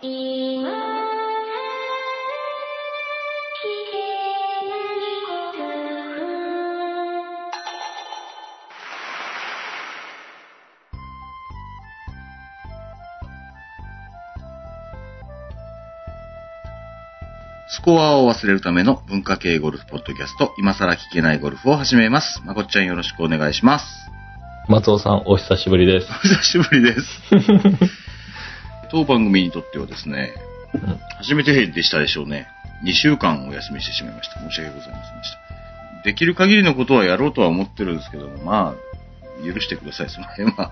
スコアを忘れるための文化系ゴルフポッドキャスト、今更聞けないゴルフを始めます。まこっちゃんよろしくお願いします。松尾さん、お久しぶりです。お久しぶりです。当番組にとってはですね、うん初めてでしたでしょうね。2週間お休みしてしまいました。申し訳ございませんでした。できる限りのことはやろうとは思ってるんですけども、まあ、許してください。その辺は、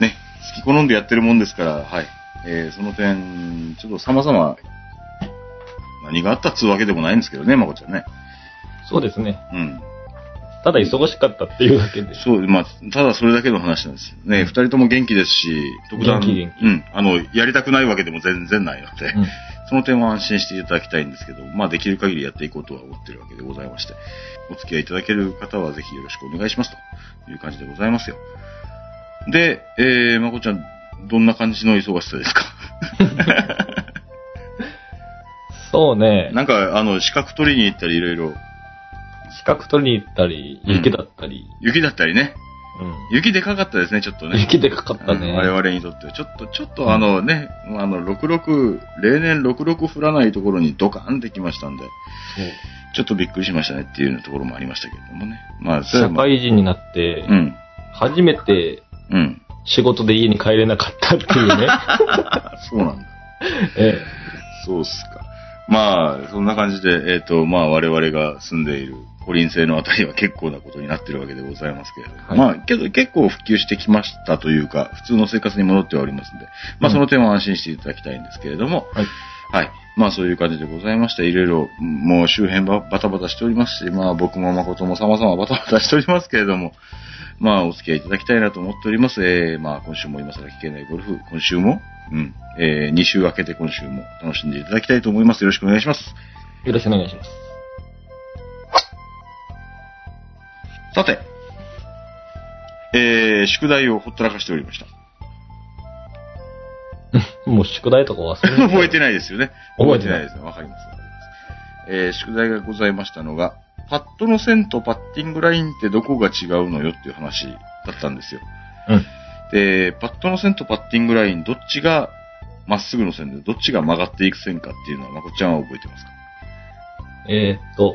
ね、好き好んでやってるもんですから、はい。えー、その点、ちょっと様々、何があったっつうわけでもないんですけどね、まこちゃんね。そうですね。うん。ただ忙しかったっていうだけで。そう、まあ、ただそれだけの話なんですよね。二人とも元気ですし、特段、元気元気うん、あの、やりたくないわけでも全然ないので、うん その点は安心していただきたいんですけど、まあ、できる限りやっていこうとは思ってるわけでございまして、お付き合いいただける方はぜひよろしくお願いしますという感じでございますよ。で、えー、まこちゃん、どんな感じの忙しさですか？そうね。なんか、あの、資格取りに行ったりいろいろ、資格取りに行ったり、うん雪だったり。雪だったりね。うん。雪でかかったですね、ちょっとね。雪でかかったね。うん我々にとっては、ちょっと、ちょっとあのね、あの、66、例年66降らないところにドカンってきましたんで、ちょっとびっくりしましたねっていうところもありましたけれどもね。まあ、それは社まあ会人になって、うん、初めてうん。仕事で家に帰れなかったっていうね。そうなんだ。えそうっすか。まあ、そんな感じで、えっ、と、まあ、我々が住んでいるコリン星のあたりは結構なことになってるわけでございますけれども。はいまあ、けど結構普及してきましたというか、普通の生活に戻ってはおりますんで、まあ、うんその点は安心していただきたいんですけれども、はい。はい。まあそういう感じでございまして、いろいろ、もう周辺ばバタバタしておりますし、まあ僕も誠も様々バタバタしておりますけれども、まあお付き合いいただきたいなと思っております。えー、まあ今週も今更聞けないゴルフ、今週も、うん、えー、2週明けて今週も楽しんでいただきたいと思います。よろしくお願いします。よろしくお願いします。さて、えー、宿題をほったらかしておりました。もう宿題とか忘れ 覚えてないですよね。覚えてないですね。わかります。えー、宿題がございましたのが、パットの線とパッティングラインってどこが違うのよっていう話だったんですよ。うん。で、パットの線とパッティングライン、どっちがまっすぐの線で、どっちが曲がっていく線かっていうのは、まこっちゃんは覚えてますか？えーっと、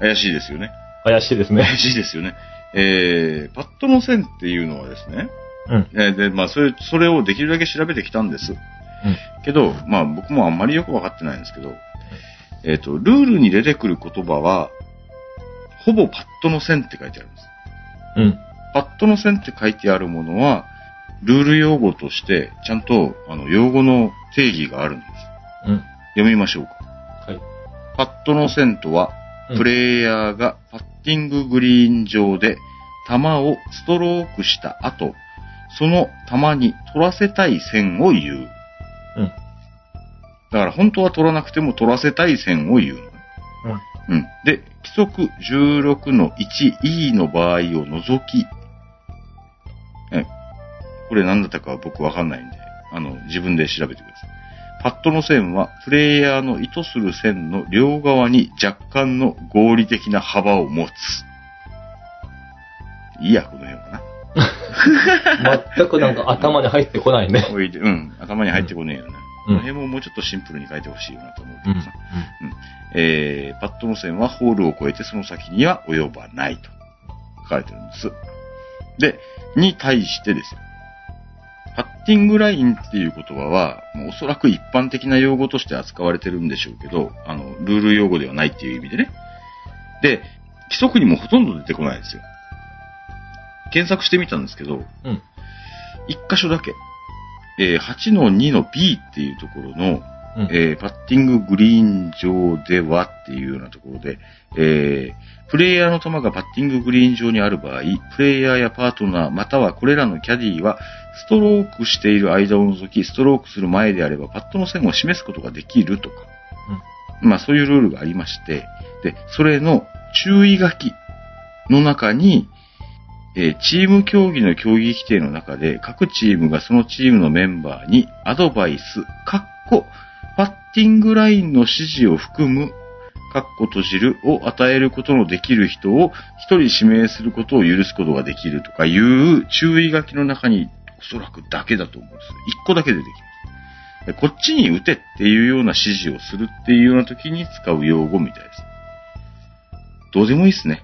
怪しいですよね。怪しいですね。怪しいですよね。えー、パットの線っていうのはですね、うん。えーで、まあ、それ、それをできるだけ調べてきたんです。うん。けど、まあ僕もあんまりよくわかってないんですけど、えっ、と、ルールに出てくる言葉は、ほぼパットの線って書いてあるんです。うん。パットの線って書いてあるものは、ルール用語として、ちゃんと、あの、用語の定義があるんです。うん。読みましょうか。はい。パットの線とは、うんプレイヤーがパッティンググリーン上で、球をストロークした後、その球に取らせたい線を言う。うん。だから本当は取らなくても取らせたい線を言うの。うん。うん。で、規則16の 1E の場合を除き、え、これ何だったかは僕わかんないんで、あの、自分で調べてください。パットの線は、プレイヤーの意図する線の両側に若干の合理的な幅を持つ。いいや、この辺はな。全くなんか頭に入ってこないね。うん、頭に入ってこねえよな。うんこの辺ももうちょっとシンプルに書いてほしいよなと思うけうん。どさ。えー、パットの線はホールを越えてその先には及ばないと書かれてるんです。で、に対してですよ。パッティングラインっていう言葉は、もうおそらく一般的な用語として扱われてるんでしょうけど、あの、ルール用語ではないっていう意味でね。で、規則にもほとんど出てこないですよ。検索してみたんですけど、うん。一箇所だけ、えー、8の2の B っていうところの、うん。えーパッティンググリーン上ではっていうようなところで、えープレイヤーの球がパッティンググリーン上にある場合、プレイヤーやパートナー、またはこれらのキャディは、ストロークしている間を除き、ストロークする前であれば、パットの線を示すことができるとか、まあそういうルールがありまして、で、それの注意書きの中に、えーチーム競技の競技規定の中で、各チームがそのチームのメンバーにアドバイス、かっこ、パッティングラインの指示を含む、かっこ閉じるを与えることのできる人を一人指名することを許すことができるとかいう注意書きの中におそらくだけだと思うんです。一個だけ出てきます。こっちに打てっていうような指示をするっていうような時に使う用語みたいです。どうでもいいっすね。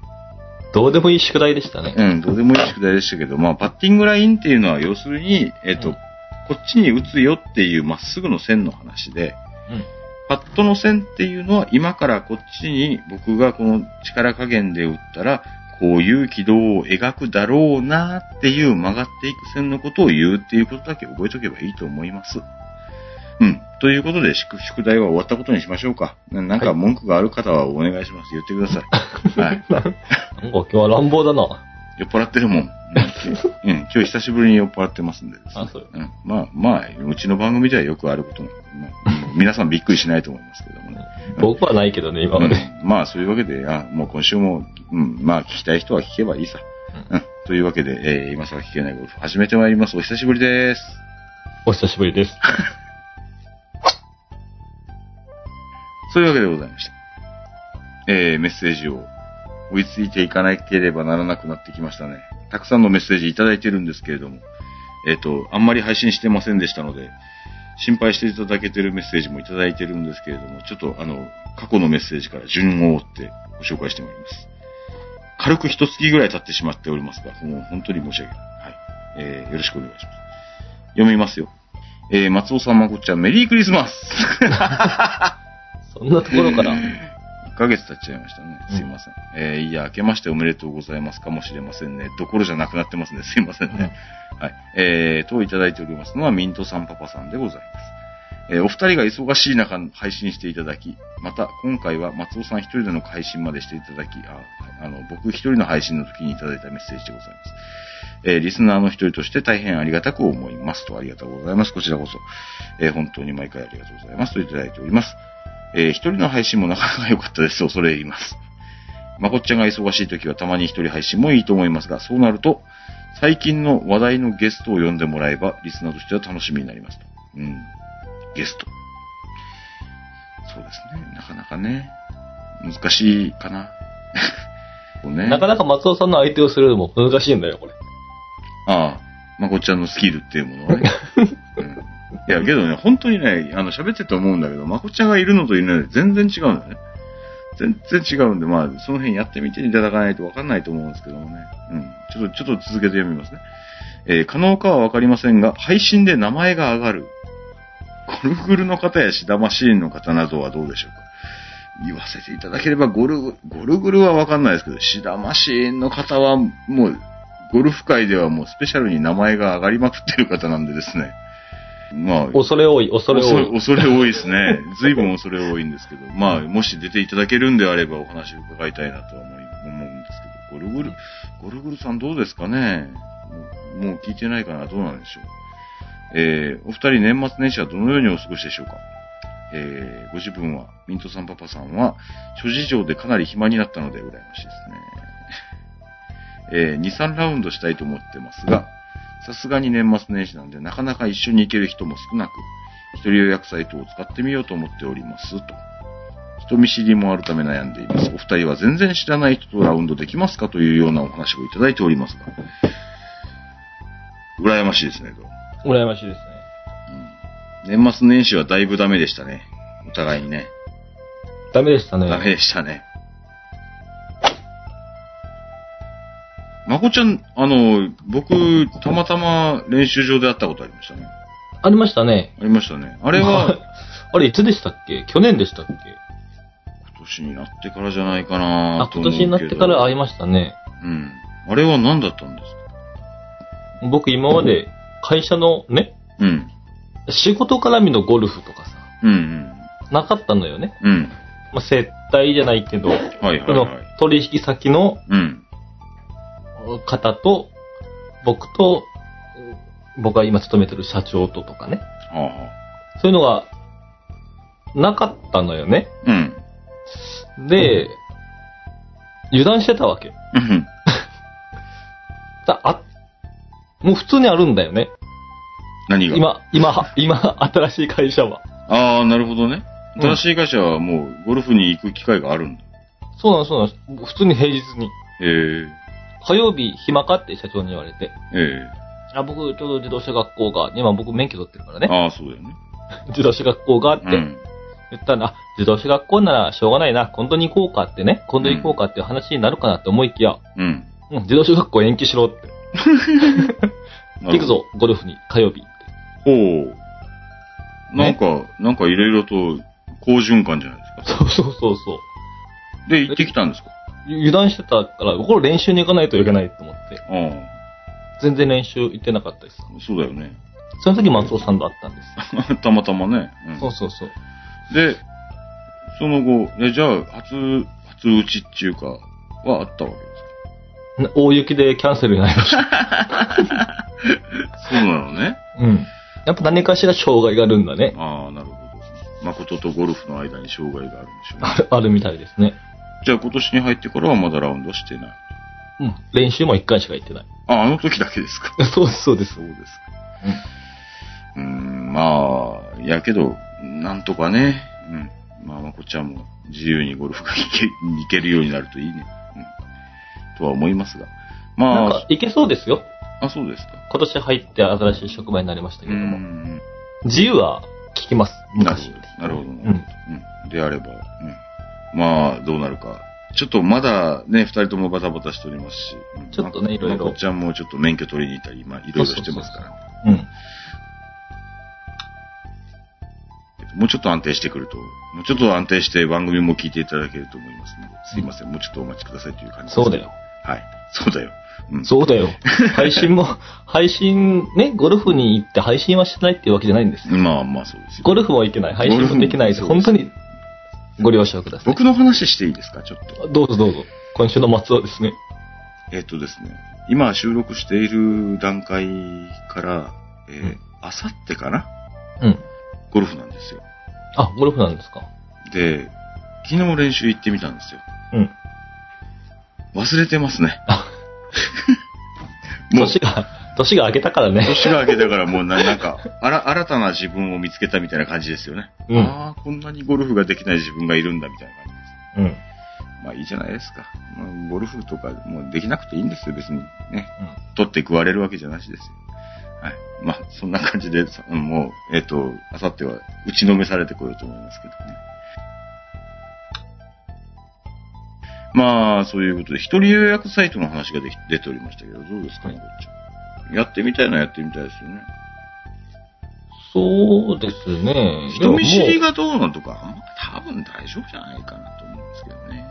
どうでもいい宿題でしたね。うん、どうでもいい宿題でしたけど、まあ、パッティングラインっていうのは、要するに、えっ、と、うんこっちに打つよっていうまっすぐの線の話で、うん。パットの線っていうのは、今からこっちに僕がこの力加減で打ったら、こういう軌道を描くだろうなっていう曲がっていく線のことを言うっていうことだけ覚えておけばいいと思います。うん。ということで、宿宿題は終わったことにしましょうか。ななんか文句がある方はお願いします。言ってください。はい。なんか今日は乱暴だな。酔っ払ってるもん。うん、うん今日久しぶりに酔っ払ってますんでね。あそううん。まあ、まあ、うちの番組ではよくあることなんで、まあ、皆さんびっくりしないと思いますけどもね。僕はないけどね、今まで。うんまあ、そういうわけで、あもう今週も、うん、まあ、聞きたい人は聞けばいいさ。うん。というわけで、えー今更聞けないゴルフ始めてまいります。お久しぶりです。お久しぶりです。そういうわけでございました。えー、メッセージを追いついていかなければならなくなってきましたね。たくさんのメッセージいただいてるんですけれども、えっ、と、あんまり配信してませんでしたので、心配していただけてるメッセージもいただいてるんですけれども、ちょっとあの、過去のメッセージから順を追ってご紹介してまいります。軽く一月ぐらい経ってしまっておりますが、もう本当に申し訳ない。はい。えー、よろしくお願いします。読みますよ。えー、松尾さんまこっちゃん、メリークリスマス そんなところから。1ヶ月経っちゃいましたね。すいません。えーいや、明けましておめでとうございますかもしれませんね。どころじゃなくなってますね。すいませんね。はい。えー、といただいておりますのは、ミントさんパパさんでございます。えーお二人が忙しい中、配信していただき、また、今回は松尾さん一人での配信までしていただき、あ、あの、僕一人の配信の時にいただいたメッセージでございます。えーリスナーの一人として大変ありがたく思いますと、ありがとうございます。こちらこそ。えー本当に毎回ありがとうございますといただいております。えー一人の配信もなかなか良かったです。恐れ入ります。まこっちゃんが忙しい時はたまに一人配信もいいと思いますが、そうなると、最近の話題のゲストを呼んでもらえば、リスナーとしては楽しみになりますと。うん。ゲスト。そうですね。なかなかね、難しいかな。ね。なかなか松尾さんの相手をするのも難しいんだよ、これ。ああ、まこっちゃんのスキルっていうものはね。うんいや、けどね、本当にね、あの、喋ってて思うんだけど、まこちゃんがいるのといないので全然違うんだよね。全然違うんで、まあ、その辺やってみていただかないとわかんないと思うんですけどもね。うん。ちょっと、ちょっと続けて読みますね。えー可能かはわかりませんが、配信で名前が上がる。ゴルフルの方やシダマシーンの方などはどうでしょうか言わせていただければ、ゴル、ゴルグルはわかんないですけど、シダマシーンの方は、もう、ゴルフ界ではもうスペシャルに名前が上がりまくってる方なんでですね。まあ、恐れ多い、恐れ多い。恐れ多いですね。随分恐れ多いんですけど、まあ、もし出ていただけるんであればお話を伺いたいなとは思い思うんですけど、ゴルグル、ゴルグルさんどうですかね？もうもう聞いてないかな？どうなんでしょう？えー、お二人年末年始はどのようにお過ごしでしょうか？えー、ご自分は、ミントさんパパさんは、諸事情でかなり暇になったので羨ましいですね。えー、2、3ラウンドしたいと思ってますが、さすがに年末年始なんで、なかなか一緒に行ける人も少なく、一人予約サイトを使ってみようと思っております、と。人見知りもあるため悩んでいます。お二人は全然知らない人とラウンドできますかというようなお話をいただいておりますが。羨ましいですね、と。羨ましいですね。うん年末年始はだいぶダメでしたね。お互いにね。ダメでしたね。ダメでしたね。まこちゃん、あの、僕、たまたま練習場で会ったことありましたね。ありましたね。ありましたね。あれは、あれ、いつでしたっけ？去年でしたっけ？今年になってからじゃないかなあ、今年になってから会いましたね。うん。あれは何だったんですか？僕今まで会社のね、うん。仕事絡みのゴルフとかさ、うんうん。なかったのよね。うん。まあ、接待じゃないけど、はいはいはい。取引先のうん。方と、僕と、僕が今勤めてる社長ととかね。そういうのが、なかったのよね。うん。で、油断してたわけ。うん。だあ、もう普通にあるんだよね。何が？今、今、今、新しい会社は。ああ、なるほどね。うん新しい会社はもうゴルフに行く機会があるんだ。そうなんそうなんです。普通に平日に。へえ。火曜日暇かって社長に言われて。えあ、僕、ちょうど自動車学校が、今僕免許取ってるからえ。ね。ああ、そうだよね。自動車学校があって、うん。言ったら、あ、自動車学校ならしょうがないな、今度に行こうかってね、今度行こうかっていう話になるかなって思いきや、うん。うん、自動車学校延期しろって。行くぞ、ゴルフに、火曜日って。ほう。なんか、なんかいろいろと好循環じゃないですか。そうそうそうそう。で、行ってきたんですか？油断してたから、これ練習に行かないといけないと思って、あ全然練習行ってなかったです。あ、そうだよね。その時松尾さんと会ったんです。たまたまね。うんそうそうそう。で、その後、えじゃあ、初、初打ちっていうか、はあったわけですな大雪でキャンセルになりました。か そうなのね。うん。やっぱ何かしら障害があるんだね。ああ、なるほど。誠とゴルフの間に障害があるんでしょうねあ。る、あるみたいですね。じゃあ今年に入ってからはまだラウンドしてない。うん。練習も一回しか行ってない。あ、あの時だけですか。そうです、そうです。そうですか。うーん、まあ、やけど、なんとかね、うん。まあ、まこちゃんも自由にゴルフが行け行けるようになるといいね。うん。とは思いますが。まあ、なんか、いけそうですよ。あ、そうですか。今年入って新しい職場になりましたけうれども。ん。自由は聞きます。なるほ。ど。なるほど。うん。うん。であれば、うん。まあ、どうなるか。ちょっとまだね、二人ともバタバタしておりますし。うんちょっとねまいろいろまこちゃんもちょっと免許取りに行ったり、まあ、いろいろしてますから。うん。もうちょっと安定してくると、もうちょっと安定して番組も聞いていただけると思いますので、すいません、もうちょっとお待ちくださいという感じです。そうだよ。。はい。そうだよ。うん。そうだよ。配信も、配信、ね、ゴルフに行って配信はしてないっていうわけじゃないんですよ。まあまあそうですよ。ゴルフも行けない、配信もできないです。本当にご了承ください。僕の話していいですか、ちょっと。どうぞどうぞ。今週の松尾ですね。えっとですね、今収録している段階から、えーうんあさってかな？うん。ゴルフなんですよ。あ、ゴルフなんですか？で、昨日練習行ってみたんですよ。うん。忘れてますね。あ もう年が、年が明けたからね。年が明けたからもうななんか、あら、新たな自分を見つけたみたいな感じですよね。うんああ、こんなにゴルフができない自分がいるんだみたいな感じです。うん。まあいいじゃないですか。まあ、ゴルフとかもうできなくていいんですよ、別に。ね。うん。取って食われるわけじゃなしですよ。はい。まあ、そんな感じで、さもう、えっ、と、あさっては打ちのめされてこようと思いますけどね。まあ、そういうことで、一人予約サイトの話が出ておりましたけど、どうですかね、こっちゃん。やってみたいのはやってみたいですよね。そうですね。人見知りがどうのとか、あんま多分大丈夫じゃないかなと思うんですけどね。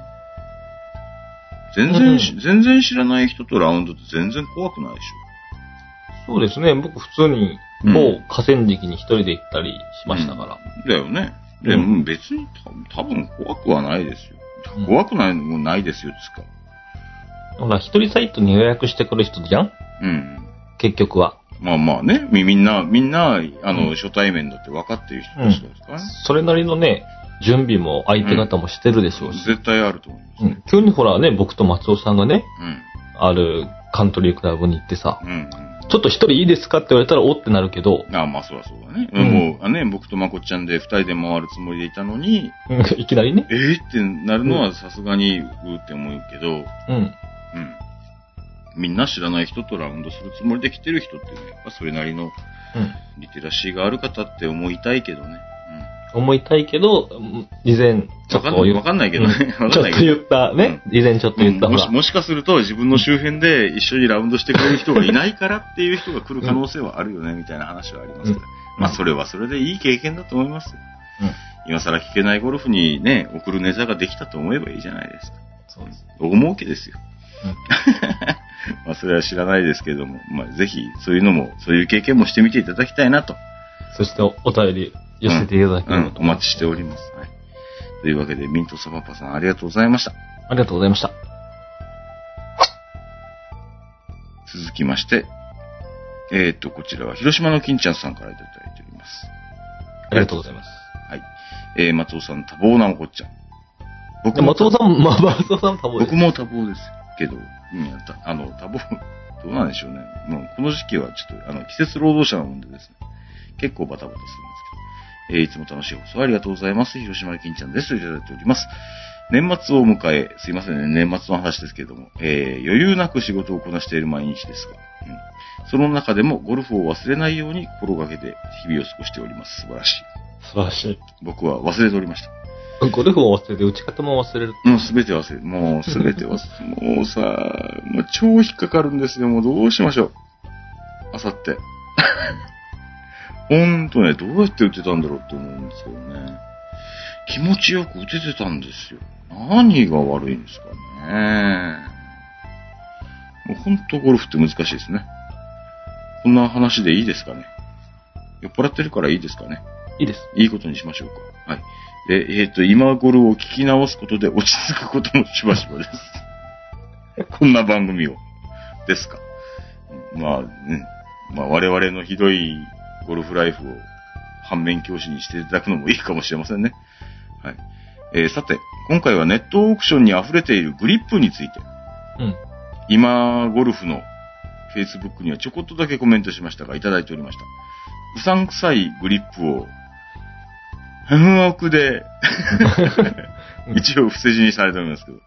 全然し、全然知らない人とラウンドって全然怖くないでしうそうですね。僕普通にうん某河川敷に一人で行ったりしましたから。ょ。だよね。で、うんも別に多分怖くはないですよ。うん怖くないのもないですよ、つか。ほら、一人サイトに予約してくる人じゃん？うん。結局は。まあまあね、みみんな、みんな、あの、うん初対面だって分かってる人たちですからね。それなりのね、準備も相手方もしてるでしょうし。絶対あると思います。うん。急にほらね、僕と松尾さんがね、うん。あるカントリークラブに行ってさ、うん。うん。ちょっと一人いいですかって言われたらおってなるけど、ああ、まあそうだそうだね。うんもう、あね、僕とまこっちゃんで二人で回るつもりでいたのに、うんいきなりね。えー、ってなるのはさすがに、うーって思うけど、うん。うん。みんな知らない人とラウンドするつもりで来てる人ってね、やっぱそれなりのうん。リテラシーがある方って思いたいけどね。思いたいけど、うん以前、ちょっと言わかんないけどねうんわかんないけどちょっと言ったね、以前ちょっとうん。言ったほらもし、。もしかすると自分の周辺で一緒にラウンドしてくれる人がいないからっていう人が来る可能性はあるよね、みたいな話はありますから。うんまあそれはそれでいい経験だと思いますよ。うん今更聞けないゴルフにね、送るネタができたと思えばいいじゃないですか。そうです。大儲けですよ。まあそれは知らないですけれども、まあぜひそういうのも、そういう経験もしてみていただきたいなと。そしておお便り寄せていただけうんれば、とお待ちしております。はい。というわけで、ミントサバパさんありがとうございました。ありがとうございました。続きまして、えっ、と、こちらは広島の金ちゃんさんからいただいております。ありがとうございます。はい。えー、松尾さん多忙なおこっちゃん。僕で松尾さん、まあ、松尾さんも多忙です僕も多忙ですけど、うん、たあの、多忙、多どうなんでしょうね。もうこの時期はちょっと、あの、季節労働者なもんでですね、結構バタバタするんですけど、えーいつも楽しい放送ありがとうございます。広島の金ちゃんです。といただいております。年末を迎え、すいませんね、年末の話ですけれども、えー余裕なく仕事をこなしている毎日ですが、うんその中でもゴルフを忘れないように心がけて日々を過ごしております。素晴らしい。素晴らしい。僕は忘れておりました。ゴルフも忘れて、打ち方も忘れる。もうすべて忘れ、もうすべて忘れ、もうさ、もう超引っかかるんですよ。もうどうしましょう。あさって。ほんとね、どうやって打てたんだろうって思うんですけどね。気持ちよく打ててたんですよ。何が悪いんですかね。もうほんとゴルフって難しいですね。こんな話でいいですかね。酔っ払ってるからいいですかね。いいです。いいことにしましょうか。はい。で、えっ、と、今頃を聞き直すことで落ち着くこともしばしばです。こんな番組を。ですか。まあ、ね。まあ、我々のひどいゴルフライフを反面教師にしていただくのもいいかもしれませんね。はい。えーさて、今回はネットオークションに溢れているグリップについて、うん。今、ゴルフの Facebook にはちょこっとだけコメントしましたが、いただいておりました。うさんくさいグリップを、半億で、一応伏せ字にされておりますけど、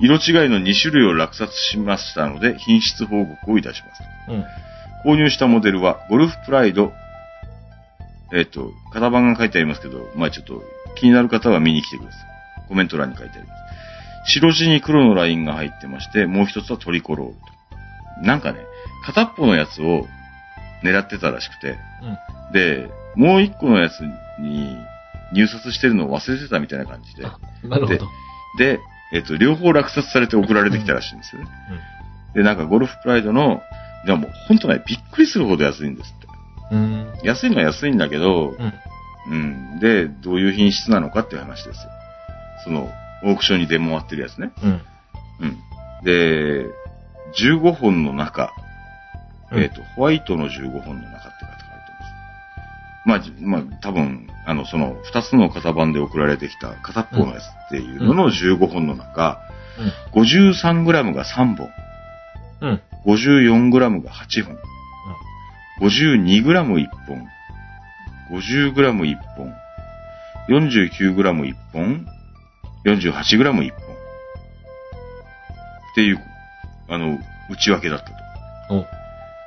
色違いの2種類を落札しましたので、品質報告をいたします。うん。購入したモデルは、ゴルフプライド、えっ、と、型番が書いてありますけど、まあちょっと気になる方は見に来てください。コメント欄に書いてあります。白地に黒のラインが入ってまして、もう一つはトリコロールと。なんかね、片っぽのやつを狙ってたらしくて、うん。で、もう一個のやつに入札してるのを忘れてたみたいな感じで、あ、なるほど。で、えっ、と、両方落札されて送られてきたらしいんですよね。で、なんかゴルフプライドの、でもほんとね、びっくりするほど安いんですって。うん。安いのは安いんだけど、うん。うん。で、どういう品質なのかっていう話ですよ。その、オークションに出回ってるやつね。うん。うん。で、15本の中、うんえっ、と、ホワイトの15本の中って書いてまあじ、まあ、多分、あの、その、2つの型番で送られてきた片っぽのやつっていうのの15本の中、53g が3本、うん。うん。54g が8本、52g1 本、50g1 本、49g1 本、48g1 本。っていう、あの、内訳だったと。お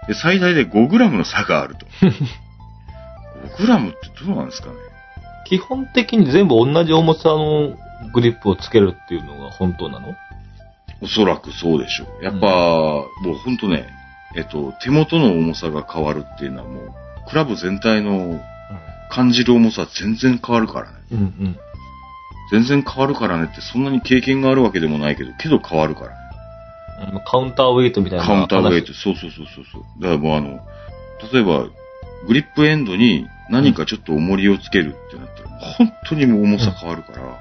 で、最大で 5g の差があると。5g ってどうなんですかね？基本的に全部同じ重さのグリップをつけるっていうのが本当なの？おそらくそうでしょう。やっぱ、もうほんとね、えっと、手元の重さが変わるっていうのはもう、クラブ全体の感じる重さ全然変わるからね。うん。うん。全然変わるからねってそんなに経験があるわけでもないけど、けど変わるからね。うんカウンターウェイトみたいな。カウンターウェイト、そうそうそうそうそう。だからもうあの、例えば、グリップエンドに何かちょっと重りをつけるってなったら、本当にもう重さ変わるから、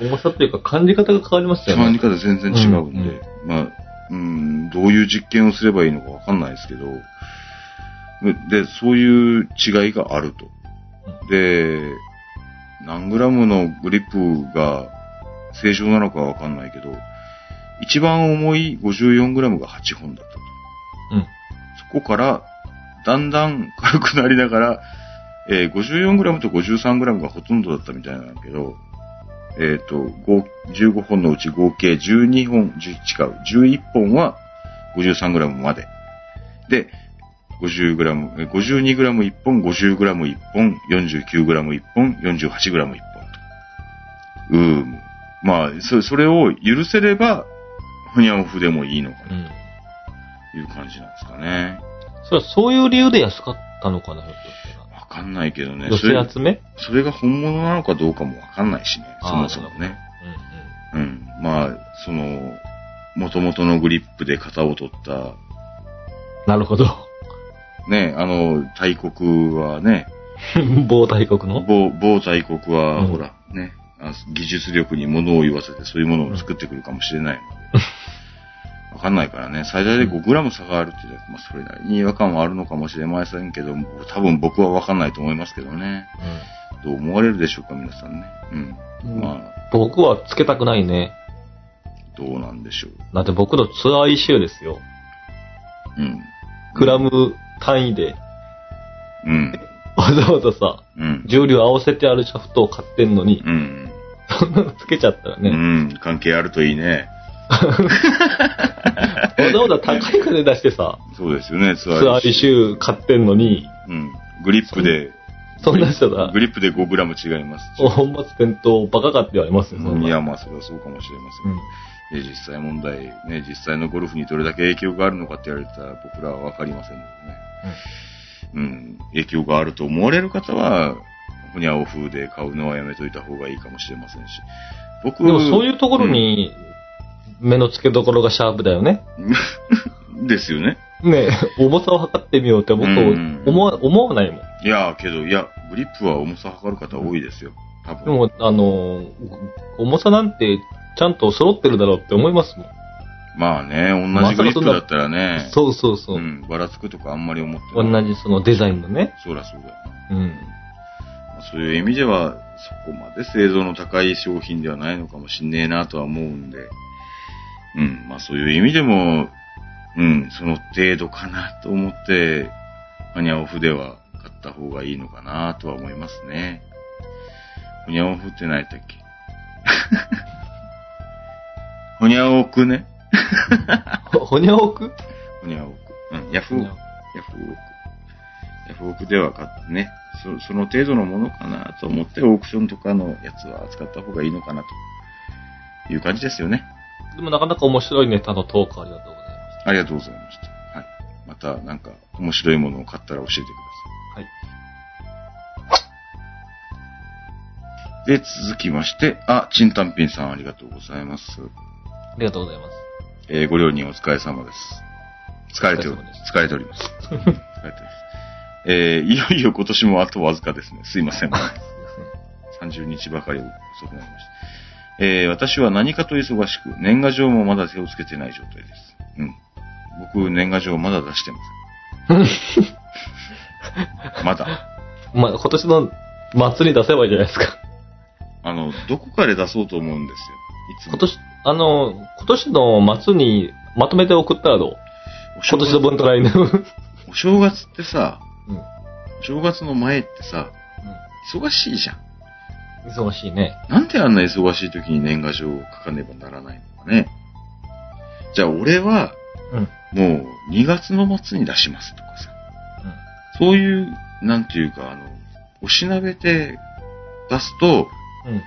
うん。重さっていうか感じ方が変わりますよね。感じ方全然違うんで、うんまあ、うん、どういう実験をすればいいのかわかんないですけど、で、そういう違いがあると。で、何グラムのグリップが正常なのかわかんないけど、一番重い54グラムが8本だったと。うん。そこから、だんだん軽くなりながら、えー、54グラムと53グラムがほとんどだったみたいなんだけど、えっ、と、合15本のうち合計12本、10違う、11本は53グラムまで。で、50グラム、えー52グラム1本、50グラム1本、49グラム1本、48グラム1本と。うーむ。まあ、そそれを許せれば、ふにゃんふでもいいのかうん。な、という感じなんですかね。それはそういう理由で安かったのかな、ひょっとしたら。わかんないけどね。寄それせ集め？それが本物なのかどうかもわかんないしね。そもそもね。うんうん。まあ、その、元々のグリップで型を取った、うん。なるほど。ね、あの、大国はね、某大国の？某、某大国は、うんほら、ね、あ技術力に物を言わせてそういうものを作ってくるかもしれないので。わかんないからね、最大で 5g 差があるっていうのは、まあ、それなりに違和感はあるのかもしれませんけど、多分僕はわかんないと思いますけどね。どう思われるでしょうか、皆さんね。うん。うん。まあ、僕はつけたくないね。どうなんでしょう。だって僕のツアーイシューですよ。うん。グラム単位で、うん。わざわざさ、うん。重量合わせてあるシャフトを買ってんのに、うん。そんなのつけちゃったらうね、ん。関係あるといいね。わざわざ高い金出してさ、そうですよね、ツツアーリシュー買ってんのに、うん。グリップで、そんな人だグリップで5グラム違います。本末転倒バカかって言われますよ、そんないや、まあ、それはそうかもしれません。うんで実際問題、ね、実際のゴルフにどれだけ影響があるのかって言われたら僕らはわかりませんのでね。うん。影響があると思われる方は、ほにゃオフで買うのはやめといた方がいいかもしれませんし。僕でもそういうところに、目の付けどころがシャープだよね。う んですよね。ね重さを測ってみようって僕うん思わ、思わないもん。いや、けど、いや、グリップは重さ測る方多いですよ。多分。でも、あの、重さなんてちゃんと揃ってるだろうって思いますもん。まあね、同じグリップだったらね、そうそうそうう。ん、ばらつくとかあんまり思ってない。同じそのデザインのね。そらそうだ。うん。まあそういう意味では、そこまで製造の高い商品ではないのかもしんねえなとは思うんで、うん、まあそういう意味でも、うん、その程度かなと思って、ホニャオフでは買った方がいいのかなとは思いますね。ホニャオフって何やったっけ？ホニャオクね。ほほにゃおくホニャオク。うん、ヤフオク。ヤフオク。ヤフオクでは買ってね、そその程度のものかなと思ってオークションとかのやつは扱った方がいいのかなという感じですよね。でもなかなか面白いネタのトークありがとうございましありがとうございました。はい。またなんか面白いものを買ったら教えてくだた。はい。さい。で、続きまして、あ、チンタンピンさんありがとうございます。ありがとうございます。えーご両人お疲れ様です。疲れておりお疲れ様です疲れております。疲れております。えーいよいよ今年もあとわずかですね。すいません。30日ばかり遅くなりました。えー私は何かと忙しく、年賀状もまだ手をつけてない状態です。うん。僕、年賀状まだ出してません。まだ。まあ、今年の末に出せばいいじゃないですか。あの、どこかで出そうと思うんですよ。いつも。今年、あの、今年の末にまとめて送ったらどう？今年の分と来年の。お正月ってさ、うん。お正月の前ってさ、忙しいじゃん。忙しいね。なんであんな忙しい時に年賀状を書かねばならないのかね。じゃあ俺は、うん。もう2月の末に出しますとかさ。そういう、なんていうか、あの、おしなべて出すと、うん。うん。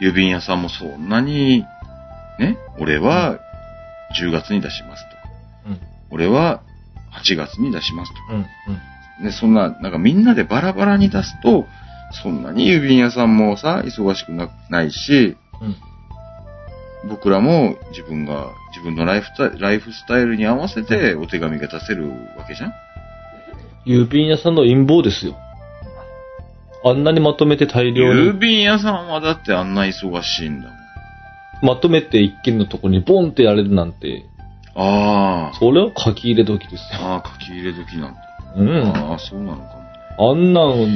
郵便屋さんもそんなに、ね、俺は10月に出しますとか、うん。俺は8月に出しますとか、うん。うん。ね、そんな、なんかみんなでバラバラに出すと、そんなに郵便屋さんもさ、忙しくなないし、うん。僕らも自分が、自分のライフスタイルライフスタイルに合わせてお手紙が出せるわけじゃん？郵便屋さんの陰謀ですよ。あんなにまとめて大量郵に、便屋さんはだってあんな忙しいんだもん。まとめて一件のとこにボンってやれるなんて、あそれは書き入れ時ですあ、よ。ああ、書き入れ時なんだ。うん。ああ、そうなのかもね。あんなの、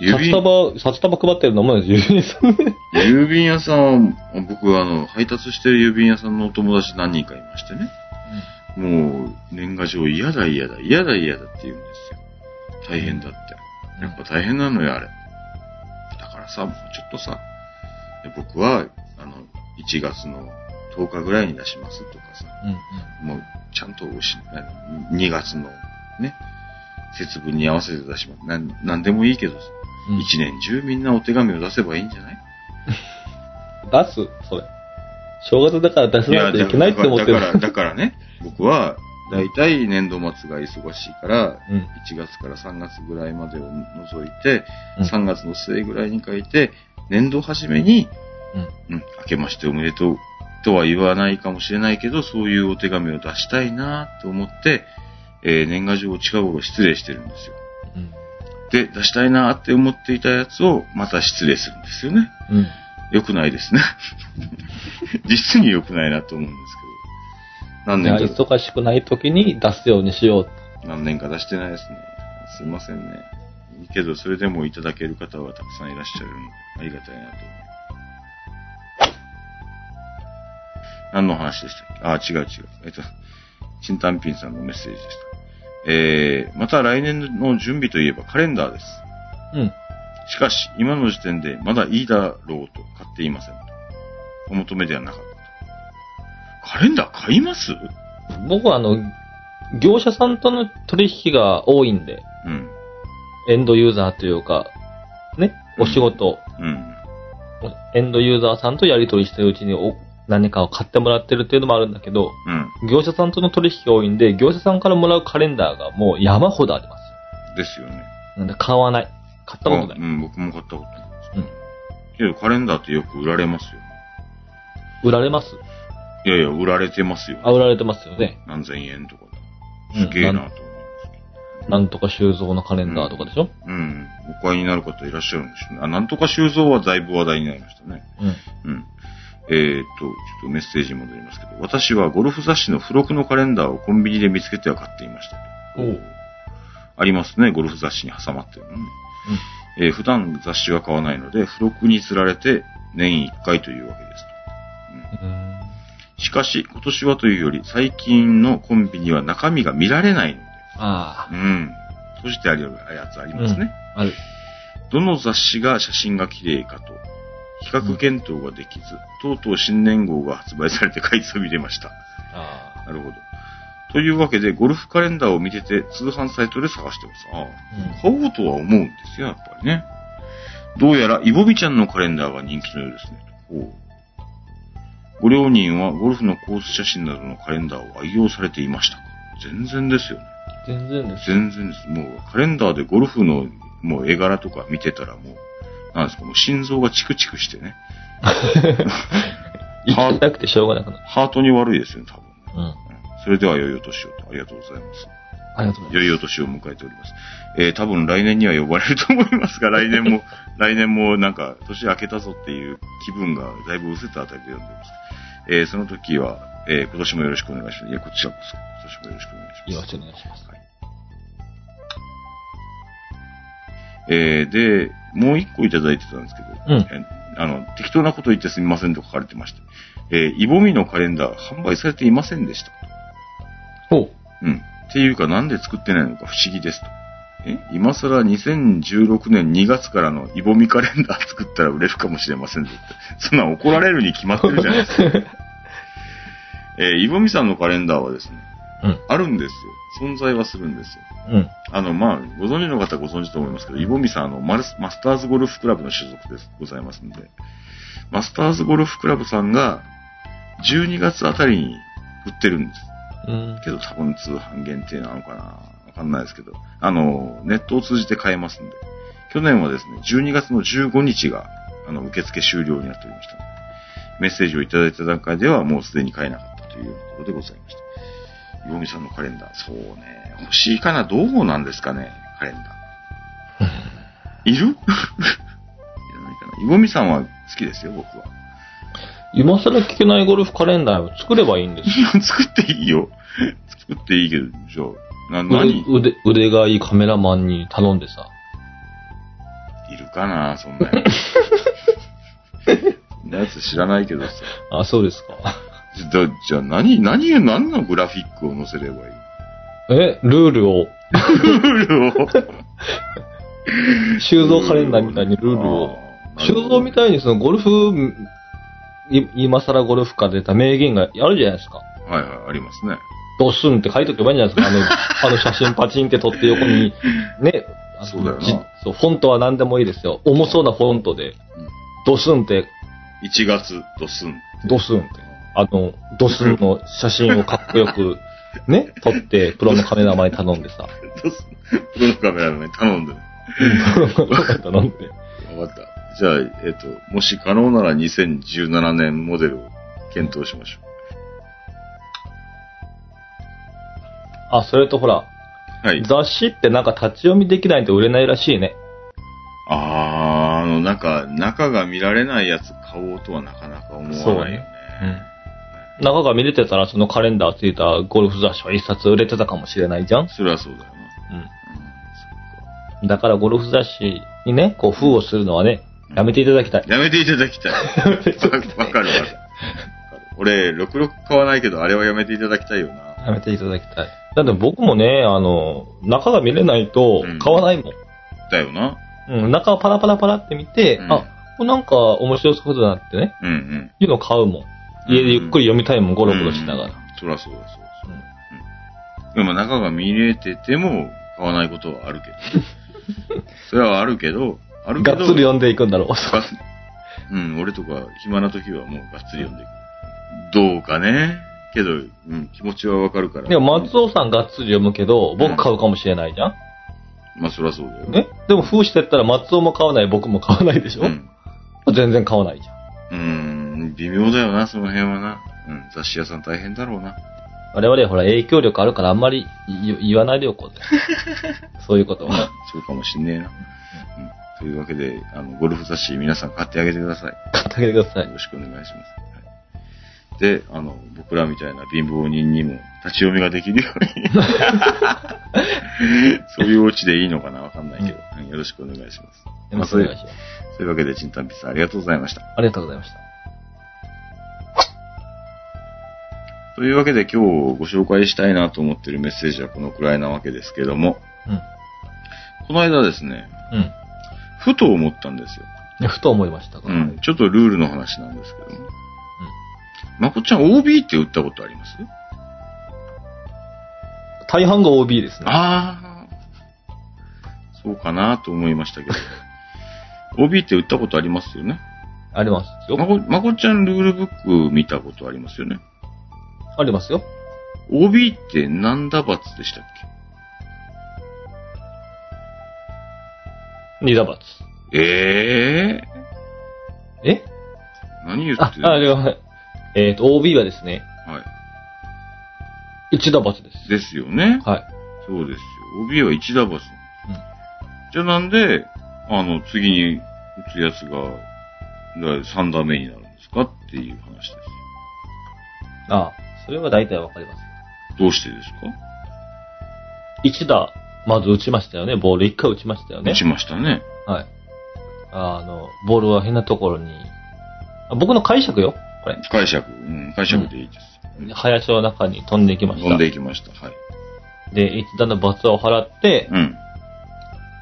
札束、札束配ってるのもんです、郵便屋さんね。郵便屋さん、僕あの、配達してる郵便屋さんのお友達何人かいましてね。もう、年賀状嫌だ嫌だ、嫌だ嫌だって言うんですよ。大変だって。やっぱ大変なのよ、あれ。だからさ、もうちょっとさ、で僕は、あの、1月の10日ぐらいに出しますとかさ、うん。もう、ちゃんとおし、あの2月のね、節分に合わせて出します。なん、なんでもいいけどさ、うん。一年中みんなお手紙を出せばいいんじゃない？出す？それ。正月だから出さないといけないって思ってる。だから、だからね、僕は、だいたい年度末が忙しいから、うん。1月から3月ぐらいまでを除いて、うん3月の末ぐらいに書いて、年度初めに、うん。うん、明けましておめでとうとは言わないかもしれないけど、そういうお手紙を出したいなと思って、えー年賀状を近頃失礼してるんですよ。うん。で、出したいなって思っていたやつをまた失礼するんですよね。うん。良くないですね。実に良くないなと思うんですけど。何年か、忙しくない時に出すようにしよう。何年か出してないですね。すいませんね。いいけど、それでもいただける方はたくさんいらっしゃるので、ありがたいなと。何の話でしたっけ？あ、違う違う。えっと、新単品さんのメッセージでした。えー、また来年の準備といえばカレンダーです。うん。しかし、今の時点でまだいいだろうと買っていませんと。お求めではなかったと。カレンダー買います？僕はあの、業者さんとの取引が多いんで、うん。エンドユーザーというか、ね、お仕事、うん。エンドユーザーさんとやり取りしてるうちにお何かを買ってもらってるっていうのもあるんだけど、うん。業者さんとの取引が多いんで、業者さんからもらうカレンダーがもう山ほどあります。ですよね。なんで買わない。買ったことない。あうん、僕も買ったことないです。うん。けどカレンダーってよく売られますよね。売られます？いやいや、売られてますよ。あ、売られてますよね。何千円とかうんで。すげえなと思いますなんとか収蔵のカレンダーとかでしょ？うん。お買いになる方いらっしゃるんでしょうね。あ、なんとか収蔵はだいぶ話題になりましたね。うん。うん。えーっと、ちょっとメッセージに戻りますけど、私はゴルフ雑誌の付録のカレンダーをコンビニで見つけては買っていました。おう。ありますね、ゴルフ雑誌に挟まってるのね。えー普段雑誌は買わないので、付録に釣られて年1回というわけですと。うん。しかし、今年はというより、最近のコンビニは中身が見られないので、あうん。閉じてあるやつありますね。あ、ある。どの雑誌が写真が綺麗かと、比較検討ができず、とうとう新年号が発売されて買いそびれました。あなるほど。というわけで、ゴルフカレンダーを見てて、通販サイトで探してます。あああ。買おうとは思うんですよ、やっぱりね。どうやら、イボビちゃんのカレンダーが人気のようですね。おうご両人はゴルフのコース写真などのカレンダーを愛用されていましたか全然ですよね。全然です。全然です。もう、カレンダーでゴルフの、もう絵柄とか見てたらもう、なんですか、もう心臓がチクチクしてね。行きたくてしょうがなくなる。ハートに悪いですよね、多分ね。うん。うんそれでは良いお年をと、ありがとうございます。ありがとうござい良いお年を迎えております。えー、多分来年には呼ばれると思いますが、来年も、来年もなんか、年明けたぞっていう気分がだいぶ失せたあたりで読んでます。えー、その時は、えー、今年もよろしくお願いします。いや、こちらこそ、今年もよろしくお願いします。ます。よろしくお願いします。はいえー、で、もう一個いただいてたんですけど、うんえあの、適当なこと言ってすみませんと書かれてまして、えー、イボミのカレンダー販売されていませんでした。ほう。うん。っていうかなんで作ってないのか不思議ですと。え今更2016年2月からのイボミカレンダー作ったら売れるかもしれませんって。そんなん怒られるに決まってるじゃないですか。えーイボミさんのカレンダーはですね、うん。あるんですよ。存在はするんですよ。うん。あの、まあ、ご存知の方はご存知と思いますけど、イボミさん、あの、マルスマスターズゴルフクラブの所属です、ございますので、マスターズゴルフクラブさんが、12月あたりに売ってるんです。うん。けど多分通販限定なのかなわかんないですけど、あの、ネットを通じて買えますんで、去年はですね、12月の15日が、あの、受付終了になっておりました。メッセージをいただいた段階ではもうすでに買えなかったというようなことでございました。イボミさんのカレンダー、そうね、欲しいかな？どうなんですかね、カレンダー。いる？いらないかな。イボミさんは好きですよ、僕は。今更聞けないゴルフカレンダーを作ればいいんですよ。作っていいよ。作っていいけど、じゃあ、な、何？腕、腕腕がいいカメラマンに頼んでさ。いるかなそんなやつ。そんなやつ知らないけどさ。あ、そうですか。じゃ、じゃあ何、何、何のグラフィックを載せればいい？え、ルールを、ルールを。修造カレンダーみたいにルールを。修造みたいにそのゴルフ、い今更ゴルフから出た名言があるじゃないですか。はいはい、ありますね。ドスンって書いとけばいいんじゃないですか。あの、あの写真パチンって撮って横に、ね。そうだよなじそう、フォントは何でもいいですよ。重そうなフォントで、ドスンって、1月、ドスン。ドスンって。あの、ドスンの写真をかっこよく、ね、撮って、プロのカメラマンに頼んでさ。ドスン。プロのカメラのに頼んでね。頼んで。わかった。じゃあ、えっ、と、もし可能なら2017年モデルを検討しましょあ、それとほら、う。はい。雑誌ってなんか立ち読みできないと売れないらしいね。あー、あの、なんか、中が見られないやつ買おうとはなかなか思わないよね。中が見れてたらそのカレンダーついたゴルフ雑誌は一冊売れてたかもしれないじゃんそれはそうだよな。うん。だからゴルフ雑誌にね、こう封をするのはね、やめていただきたい。やめていただきたい。わ わかるわかる。俺、66買わないけど、あれはやめていただきたいよな。やめていただきたい。だって僕もね、あの、中が見れないとうん買わないもん。だよな。うん、中をパラパラパラって見て、うんあ、これなんか面白そうだなってね、うんうん。いうのを買うもん。家でゆっくり読みたいもん、ゴロゴロしながら。うん。そらそうだ、そうだ。そうだでも中が見れてても買わないことはあるけど。それはあるけど、あるけど。がっつり読んでいくんだろう。がうん、俺とか暇な時はもうがっつり読んでいく。どうかね。けど、うん、気持ちはわかるから。でも松尾さんがっつり読むけど、僕買うかもしれないじゃん、まあそらそうだよ。ねでも封してったら松尾も買わない、僕も買わないでしょ、うん。全然買わないじゃん。うん、微妙だよな、その辺はな。うん、雑誌屋さん大変だろうな。我々ほら影響力あるからあんまり言言わないでおこうぜ。そういうことは。そうかもしんねえな。うん。というわけで、あの、ゴルフ雑誌皆さん買ってあげてください。買ってあげてくださいよ。ろしくお願いします。はい、で、あの、僕らみたいな貧乏人にも立ち読みができるように。そういうオチでいいのかなわかんないけど、うんよろしくお願いします。よろしくお願いします。そういうわけで、チンタンピッツありがとうございました。ありがとうございました。というわけで今日ご紹介したいなと思っているメッセージはこのくらいなわけですけども、うん。この間ですね、うん。ふと思ったんですよ。いやふと思いましたから。うん。ちょっとルールの話なんですけども。まこっちゃん OB って打ったことあります？大半が OB ですね。ああ。そうかなと思いましたけど。OB って打ったことありますよね？ありますよ。まこ、まこっちゃんルールブック見たことありますよね？ありますよ。OB って何打罰でしたっ二打罰。けえええ？何言って、ああ、るでもえっ、と、OB はですね、は一打罰です。い。ですよね？はい。そうですよ。OB は1打罰。じゃあなんで、あの、次に打つやつが、3打目になるんですか？っていう話です。ああ、それは大体わかります。どうしてですか？一打、まず打ちましたよね。ボール一回打ちましたよね打。ちましたね。はい。あの、ボールは変なところに、あ僕の解釈よ。これ。解釈。うん、解釈でいいです。林の中に飛んでいきました。飛んでいきました。はい。で、一打の罰を払って、うん。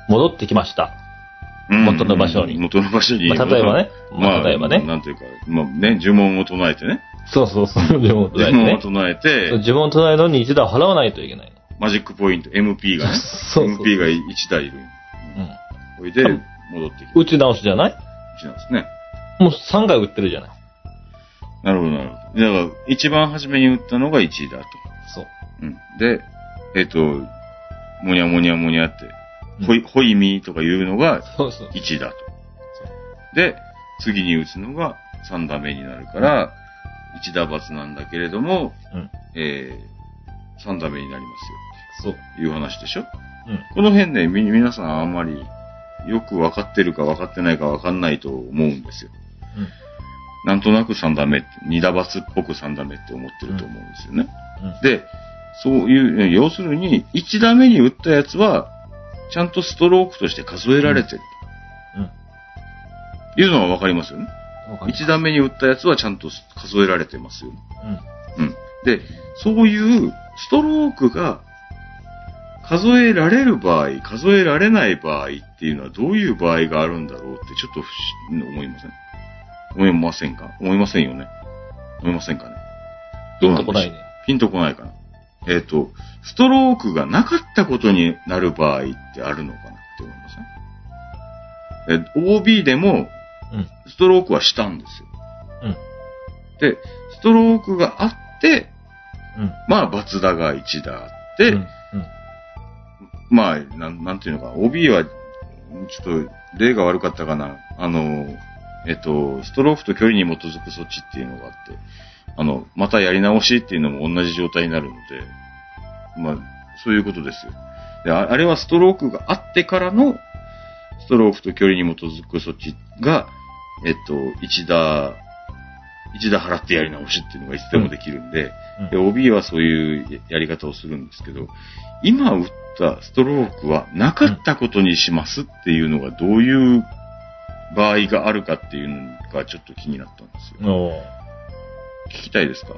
戻ってきました。うん元の場所に元の場所に。まあ例えばねまあ、まあ例えばねなんていうか、まあね、呪文を唱えてね。そうそうそう、自分を唱えて呪文をね。唱えて、自分を唱えるのに一打払わないといけないの。マジックポイント、MP がね。そうそう MP が1台いる。うん。これで、戻ってきて。打ち直しじゃない？なんですね。もう3回打ってるじゃない。なるほど、なるほど。だから、一番初めに打ったのが1だと。そう。うん。で、えっ、と、もにゃもにゃもにゃって、うんほい、ほいみとかいうのがそうそう。1だと。で、次に打つのが3打目になるから、1打罰なんだけれども、うん。えー、3打目になりますそう。よっていう話でしょ？うん。この辺ね、み、皆さんあんまりよく分かってるか分かってないか分かんないと思うんですよ。うん。なんとなく3打目って、2打罰っぽく3打目って思ってると思うんですよね。うん。で、そういう、要するに、1打目に打ったやつは、ちゃんとストロークとして数えられてる。うん。いうのは分かりますよね。わかり1打目に打ったやつはちゃんと数えられてますよね。うん。うん。で、そういうストロークが数えられる場合、数えられない場合っていうのはどういう場合があるんだろうってちょっと不思思いません？思いませんか？思いませんよね思いませんかね？ピンとこないね。ピンとこないかなえっ、と、ストロークがなかったことになる場合ってあるのかなって思いません？え、OB でもうん。ストロークはしたんですよ。うん。で、ストロークがあって、うん。まあ、罰打が1打あって、うん。うん。まあ、なん、なんていうのか、OB は、ちょっと、例が悪かったかな。あの、えっと、ストロークと距離に基づく措置っていうのがあって、あの、またやり直しっていうのも同じ状態になるので、まあ、そういうことですよ。で、ああれはストロークがあってからの、ストロークと距離に基づく措置が、えっと、一打、一打払ってやり直しっていうのがいつでもできるんで、で、OB はそういうやり方をするんですけど、今打ったストロークはなかったことにしますっていうのがどういう場合があるかっていうのがちょっと気になったんですよ。聞きたいですか？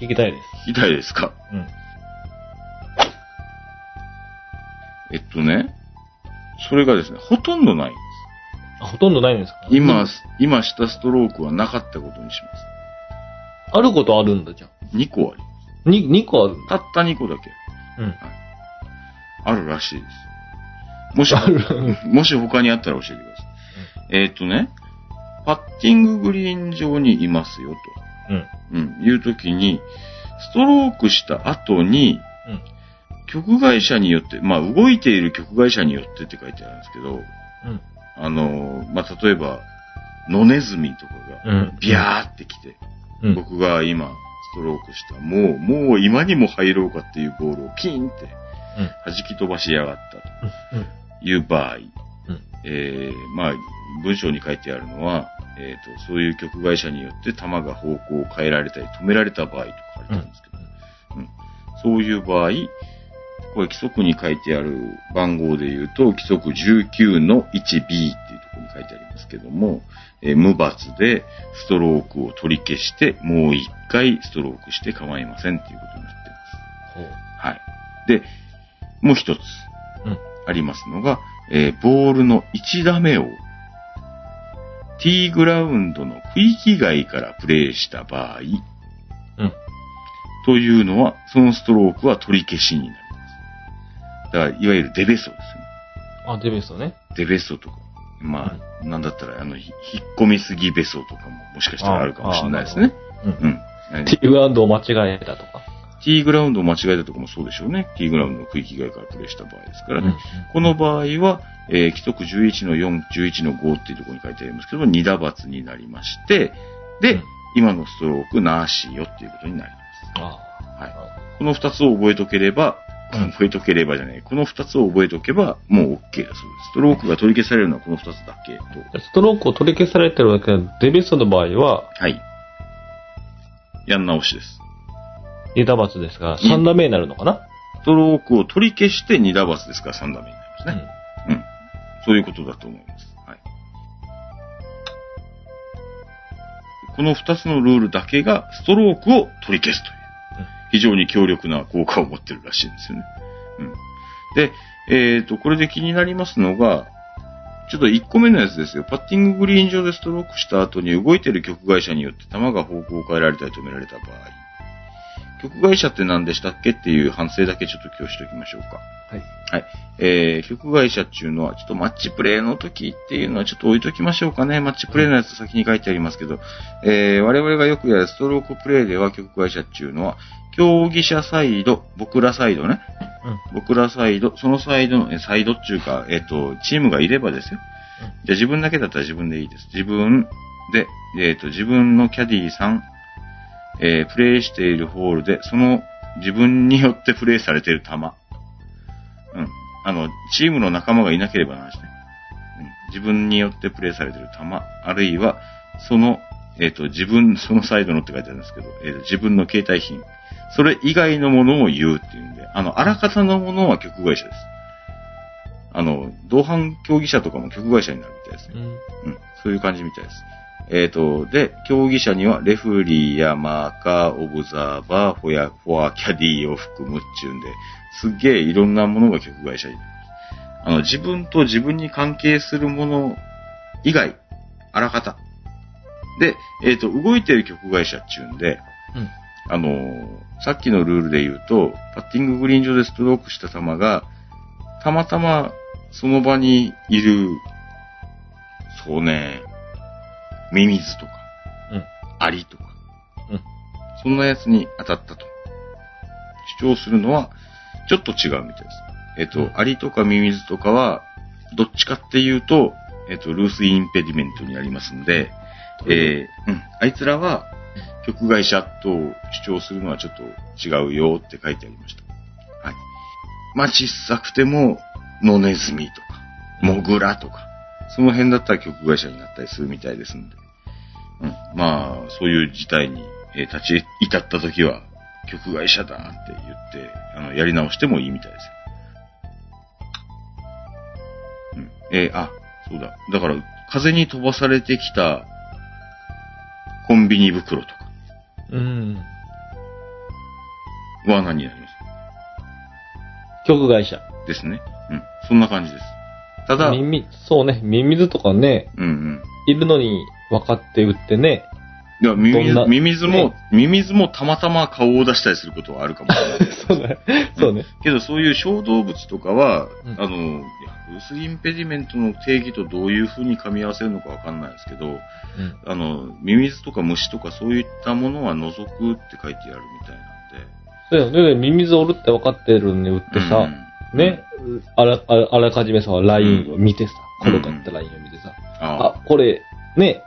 聞きたいです。聞きたいですか？うん。えっとね、それがですね、ほとんどない。あ、ほとんどないんですか？今、今したストロークはなかったことにします。あることあるんだ、じゃあ。2個ありまに、2個ある？たった2個だけうん。あるらしいです。もし、ある。もし他にあったら教えてください。えっとね、パッティンググリーン上にいますようん。と。うん、いうときに、ストロークした後に、うん。曲会社によって、まあ動いている曲会社によってって書いてあるんですけど、うん。あの、まあ例えば、野ネズミとかが、うん。ビャーってきて、うん。僕が今、ストロークした、もう、もう今にも入ろうかっていうボールをピンってうん。弾き飛ばしやがったうん。という場合、うんえー、まあ、文章に書いてあるのは、えっ、と、そういう曲会社によって球が方向を変えられたり止められた場合と書いてあるんですけど、うんそういう場合、これ規則に書いてある番号で言うと、規則19の 1B っていうところに書いてありますけども、えー無罰でストロークを取り消して、もう一回ストロークして構いませんっていうことになっています。はい。で、もう一つうん。ありますのが、えーボールの1打目を T グラウンドの区域外からプレーした場合、うん。というのは、そのストロークは取り消しになります。だから、いわゆるデベストですね。あ、デベストね。デベストとか。まあ、なんだったら、あの、ひ引っ込みすぎベソとかももしかしたらあるかもしれないですね。うん。うん。何 T グラウンドを間違えたとか。T グラウンドを間違えたとかもそうでしょうね。T グラウンドの区域外からプレーした場合ですからね。うん。この場合は、えー規則11の4、11の5っていうところに書いてありますけど、2打罰になりまして、で、うん今のストロークなしよっていうことになります。あはいあ。この2つを覚えとければ、うん覚えとければじゃない、この2つを覚えとけば、もう OK だそうです。ストロークが取り消されるのはこの2つだけと。ストロークを取り消されてるわけだデベストの場合は、はい。やん直しです。二打罰ですが、三打目になるのかな？ストロークを取り消して2打罰ですから3打目になりますね。うん。そういうことだと思います。はい。この2つのルールだけがストロークを取り消すといううん、非常に強力な効果を持ってるらしいんですよね。うん。で、えっ、と、これで気になりますのが、ちょっと1個目のやつですよ。パッティンググリーン上でストロークした後に動いてる曲会社によって球が方向を変えられたり止められた場合、曲会社って何でしたっけっていう反省だけちょっと今日しておきましょうか。はい。はい。えー、曲会社っていうのは、ちょっとマッチプレイの時っていうのはちょっと置いときましょうかね。マッチプレイのやつ先に書いてありますけど、えー、我々がよくやるストロークプレイでは曲会社っていうのは、競技者サイド、僕らサイドね。僕らサイド、そのサイドの、えサイドっていうか、えっ、と、チームがいればですよ。じゃあ自分だけだったら自分でいいです。自分で、えっ、と、自分のキャディーさん、えープレイしているホールで、その自分によってプレイされている球。うん。あの、チームの仲間がいなければなしね。うん。自分によってプレイされている球、あるいは、その、えっ、と、自分、そのサイドのって書いてあるんですけど、えーと自分の携帯品。それ以外のものを言うっていうんで、あの、あらかたのものは曲会社です。あの、同伴競技者とかも曲会社になるみたいですね。うん。うん、そういう感じみたいです。えっ、と、で、競技者にはレフリーやマーカー、オブザーバー、フォア、フォア、キャディーを含むっちゅうんで、すっげえいろんなものが曲会社に。あの、自分と自分に関係するもの以外、あらかた。で、えっ、と、動いてる曲会社っちゅうんで、うん。あのーさっきのルールで言うと、パッティンググリーン上でストロークした球が、たまたまその場にいる、そうね、ミミズとか、うん。アリとか、うんそんなやつに当たったと。主張するのは、ちょっと違うみたいです。えっ、と、うんアリとかミミズとかは、どっちかっていうと、えっ、と、ルースインペディメントになりますんで、えーうん、あいつらは、曲会社と主張するのはちょっと違うよって書いてありました。はい。まあ、小さくても、野ネズミとか、モグラとか、その辺だったら曲会社になったりするみたいですんで。うん。まあ、そういう事態に、えー立ち至った時は、曲会社だって言って、あの、やり直してもいいみたいですよ。うん。えーあ、そうだ。だから、風に飛ばされてきた、コンビニ袋とかうん。は何になります？曲会社。ですね。うん。そんな感じです。ただ、うん耳、そうね、ミミズとかね、うん。いるのに分かって売ってね。いや、ミミズどんな？ミミズもね、ミミズもたまたま顔を出したりすることはあるかもしれない。そうね。そうね。けど、そういう小動物とかは、うんあの、いやブースインペディメントの定義とどういうふうに噛み合わせるのかわかんないですけど、うん。あの、ミミズとか虫とかそういったものは除くって書いてあるみたいなんで。そうよね。ミミズおるって分かってるのに売ってさ、うんね、あら、あらかじめさ、ラインを見てさ、うんこれ買ったラインを見てさ、ああ、これ、ね、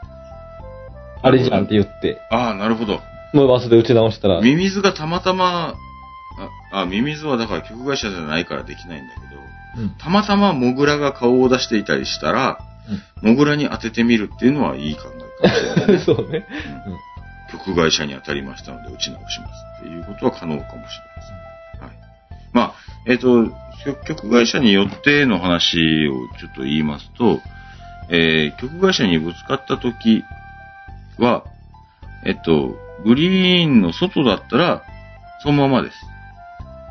あれじゃんって言って、あ、ああなるほど。もうバスで打ち直したら、ミミズがたまたま、あ、あミミズはだから曲会社じゃないからできないんだけど、うん。たまたまモグラが顔を出していたりしたら、モグラに当ててみるっていうのはいい考えかもしれないね。そうね。曲会社に当たりましたので打ち直しますっていうことは可能かもしれません。はい。まあ、えっ、と、曲曲会社によっての話をちょっと言いますと、えー曲会社にぶつかった時は、えっと、グリーンの外だったら、そのままです。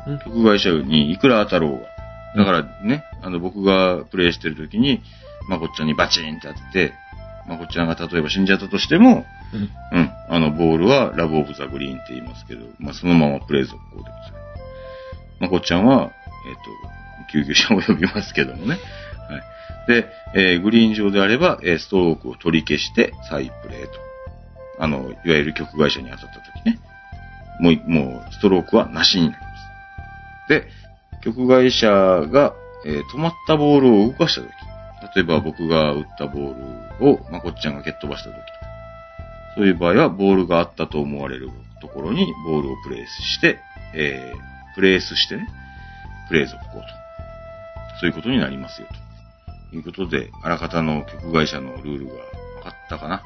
うん曲会社にいくら当たろうが。だからね、あの、僕がプレイしてる時に、まこっちゃんにバチンって当てて、まこっちゃんが例えば死んじゃったとしても、うん。うん。あの、ボールはラブオブザグリーンって言いますけど、まあ、そのままプレイ続行でございます。まこっちゃんは、えっ、と、救急車を呼びますけどもね。はい。で、えーグリーン上であれば、えーストロークを取り消して再プレイと。あの、いわゆる曲会社に当たった時ね。もう、もう、ストロークはなしになります。で、曲会社が、えー止まったボールを動かした時。例えば僕が打ったボールを、まこっちゃんが蹴っ飛ばした時とか。そういう場合は、ボールがあったと思われるところにボールをプレイスして、えー、プレイスしてね、プレイ続行と。そういうことになりますよ、ということで、あらかたの曲会社のルールが分かったかな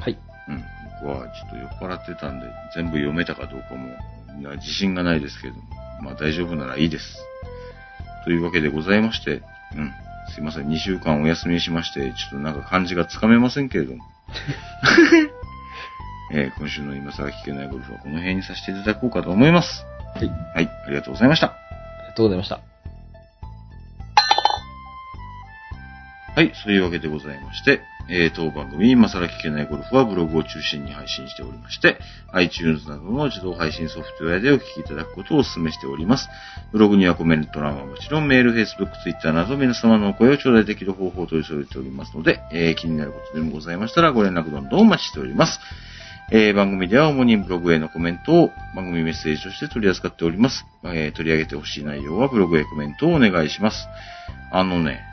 はい。うん。僕はちょっと酔っ払ってたんで、全部読めたかどうかも、自信がないですけど、まあ大丈夫ならいいです。というわけでございまして、うん。すいません、2週間お休みしまして、ちょっとなんか漢字がつかめませんけれども。えー今週の今更聞けないゴルフはこの辺にさせていただこうかと思います。はい。はい、ありがとうございました。ありがとうございました。はい、そういうわけでございまして、えー当番組、今更聞けないゴルフはブログを中心に配信しておりまして、iTunes などの自動配信ソフトウェアでお聞きいただくことをお勧めしております。ブログにはコメント欄はもちろん、メール、Facebook、Twitter など皆様のお声を頂戴できる方法を取り添えておりますので、えー気になることでもございましたらご連絡どんどんお待ちしております。えー番組では主にブログへのコメントを番組メッセージとして取り扱っております。えー取り上げてほしい内容はブログへコメントをお願いします。あのね、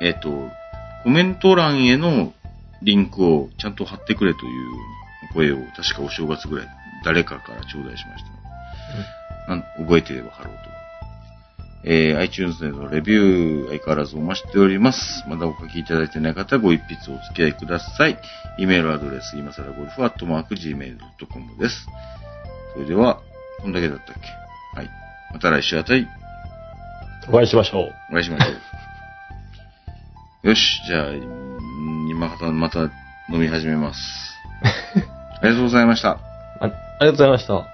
えっ、と、コメント欄へのリンクをちゃんと貼ってくれという声を確かお正月ぐらい誰かから頂戴しました。なん覚えていれば貼ろうと。えー iTunes でのレビュー相変わらずお待ちしております。まだお書きいただいてない方はご一筆お付き合いください。イメールアドレス、今更ゴルフアットマーク Gmail.com です。それでは、こんだけだったっけ？はい。また来週あたりお会いしましょう。お会いしましょう。よし、じゃあ、うん今また、また飲み始めます。ありがとうございました。あありがとうございました。